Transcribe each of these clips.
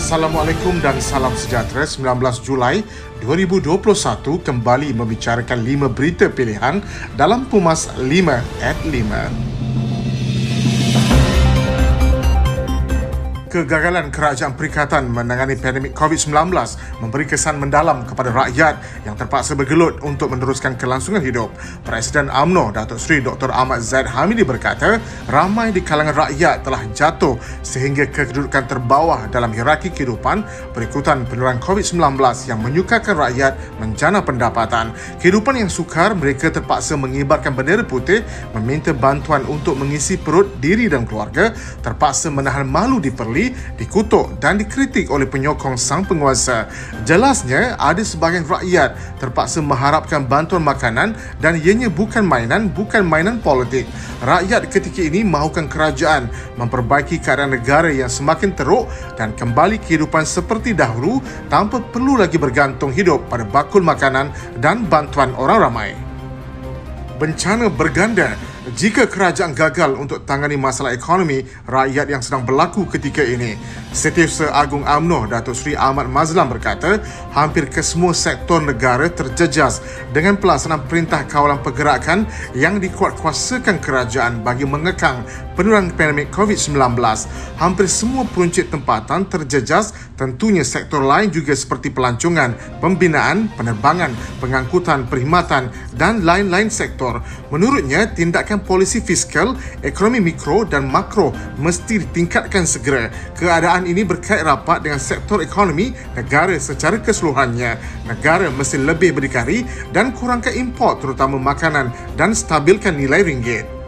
Assalamualaikum dan salam sejahtera 19 Julai 2021 kembali membicarakan 5 berita pilihan dalam Pumas 5 at 5. Kegagalan kerajaan perikatan menangani pandemik COVID-19 memberi kesan mendalam kepada rakyat yang terpaksa bergelut untuk meneruskan kelangsungan hidup. Presiden AMNO Datuk Seri Dr. Ahmad Zaid Hamidi berkata, ramai di kalangan rakyat telah jatuh sehingga kedudukan terbawah dalam hierarki kehidupan berikutan penularan COVID-19 yang menyukarkan rakyat menjana pendapatan. Kehidupan yang sukar, mereka terpaksa mengibarkan bendera putih, meminta bantuan untuk mengisi perut diri dan keluarga, terpaksa menahan malu di perli sendiri dikutuk dan dikritik oleh penyokong sang penguasa. Jelasnya, ada sebahagian rakyat terpaksa mengharapkan bantuan makanan dan ianya bukan mainan, bukan mainan politik. Rakyat ketika ini mahukan kerajaan memperbaiki keadaan negara yang semakin teruk dan kembali kehidupan seperti dahulu tanpa perlu lagi bergantung hidup pada bakul makanan dan bantuan orang ramai. Bencana berganda jika kerajaan gagal untuk tangani masalah ekonomi rakyat yang sedang berlaku ketika ini. Setiausaha Agung AMNO Datuk Seri Ahmad Mazlan berkata, hampir kesemua sektor negara terjejas dengan pelaksanaan perintah kawalan pergerakan yang dikuatkuasakan kerajaan bagi mengekang penularan pandemik COVID-19. Hampir semua peruncit tempatan terjejas, tentunya sektor lain juga seperti pelancongan, pembinaan, penerbangan, pengangkutan, perkhidmatan dan lain-lain sektor. Menurutnya, tindakan polisi fiskal, ekonomi mikro dan makro mesti ditingkatkan segera. Keadaan ini berkait rapat dengan sektor ekonomi negara secara keseluruhannya. Negara mesti lebih berdikari dan kurangkan import terutama makanan dan stabilkan nilai ringgit.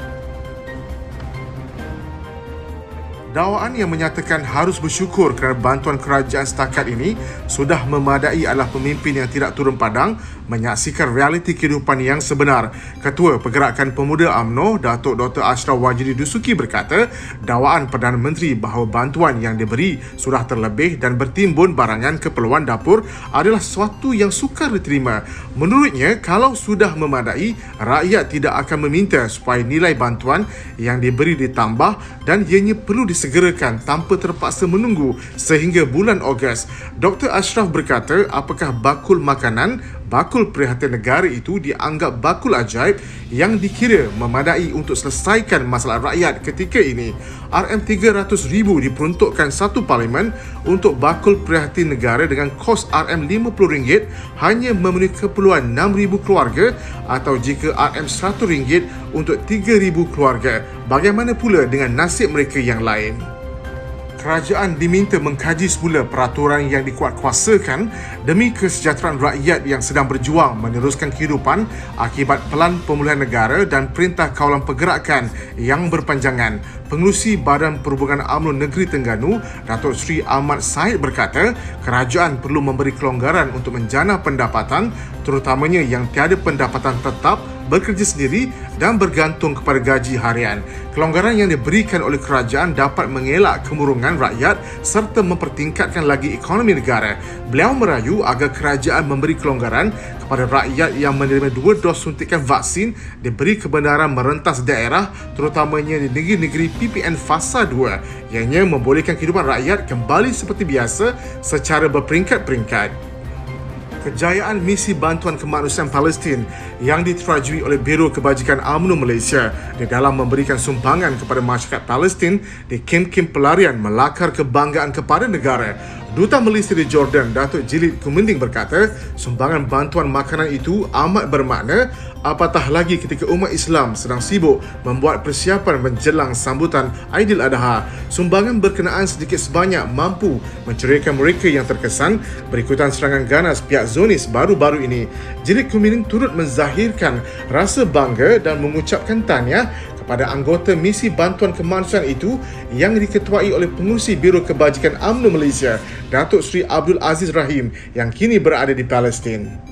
Dakwaan yang menyatakan harus bersyukur kerana bantuan kerajaan setakat ini sudah memadai adalah pemimpin yang tidak turun padang menyaksikan realiti kehidupan yang sebenar. Ketua Pergerakan Pemuda AMNO, Datuk Dr. Ashraf Wajidi Dusuki berkata, dakwaan Perdana Menteri bahawa bantuan yang diberi sudah terlebih dan bertimbun barangan keperluan dapur adalah sesuatu yang sukar diterima. Menurutnya, kalau sudah memadai, rakyat tidak akan meminta supaya nilai bantuan yang diberi ditambah dan ianya perlu dis disegerakan tanpa terpaksa menunggu sehingga bulan Ogos. Dr. Ashraf berkata, apakah bakul makanan, bakul perhatian negara itu dianggap bakul ajaib yang dikira memadai untuk selesaikan masalah rakyat ketika ini. RM300,000 diperuntukkan satu parlimen untuk bakul perhatian negara dengan kos RM50 hanya memenuhi keperluan 6,000 keluarga atau jika RM100 untuk 3,000 keluarga. Bagaimana pula dengan nasib mereka yang lain? Kerajaan diminta mengkaji semula peraturan yang dikuatkuasakan demi kesejahteraan rakyat yang sedang berjuang meneruskan kehidupan akibat pelan pemulihan negara dan perintah kawalan pergerakan yang berpanjangan. Pengurusi Badan Perhubungan UMNO Negeri Tengganu, Datuk Seri Ahmad Said berkata, kerajaan perlu memberi kelonggaran untuk menjana pendapatan terutamanya yang tiada pendapatan tetap bekerja sendiri dan bergantung kepada gaji harian. Kelonggaran yang diberikan oleh kerajaan dapat mengelak kemurungan rakyat serta mempertingkatkan lagi ekonomi negara. Beliau merayu agar kerajaan memberi kelonggaran kepada rakyat yang menerima dua dos suntikan vaksin diberi kebenaran merentas daerah terutamanya di negeri-negeri PPN Fasa 2 ianya membolehkan kehidupan rakyat kembali seperti biasa secara berperingkat-peringkat kejayaan misi bantuan kemanusiaan Palestin yang diterajui oleh Biro Kebajikan UMNO Malaysia di dalam memberikan sumbangan kepada masyarakat Palestin di kem-kem pelarian melakar kebanggaan kepada negara Duta Malaysia di Jordan, Datuk Jilid Kumending berkata, sumbangan bantuan makanan itu amat bermakna apatah lagi ketika umat Islam sedang sibuk membuat persiapan menjelang sambutan Aidil Adha. Sumbangan berkenaan sedikit sebanyak mampu menceriakan mereka yang terkesan berikutan serangan ganas pihak Zionis baru-baru ini. Jilid Kumending turut menzahirkan rasa bangga dan mengucapkan tahniah kepada anggota misi bantuan kemanusiaan itu yang diketuai oleh pengurusi Biro Kebajikan UMNO Malaysia, Datuk Seri Abdul Aziz Rahim yang kini berada di Palestin.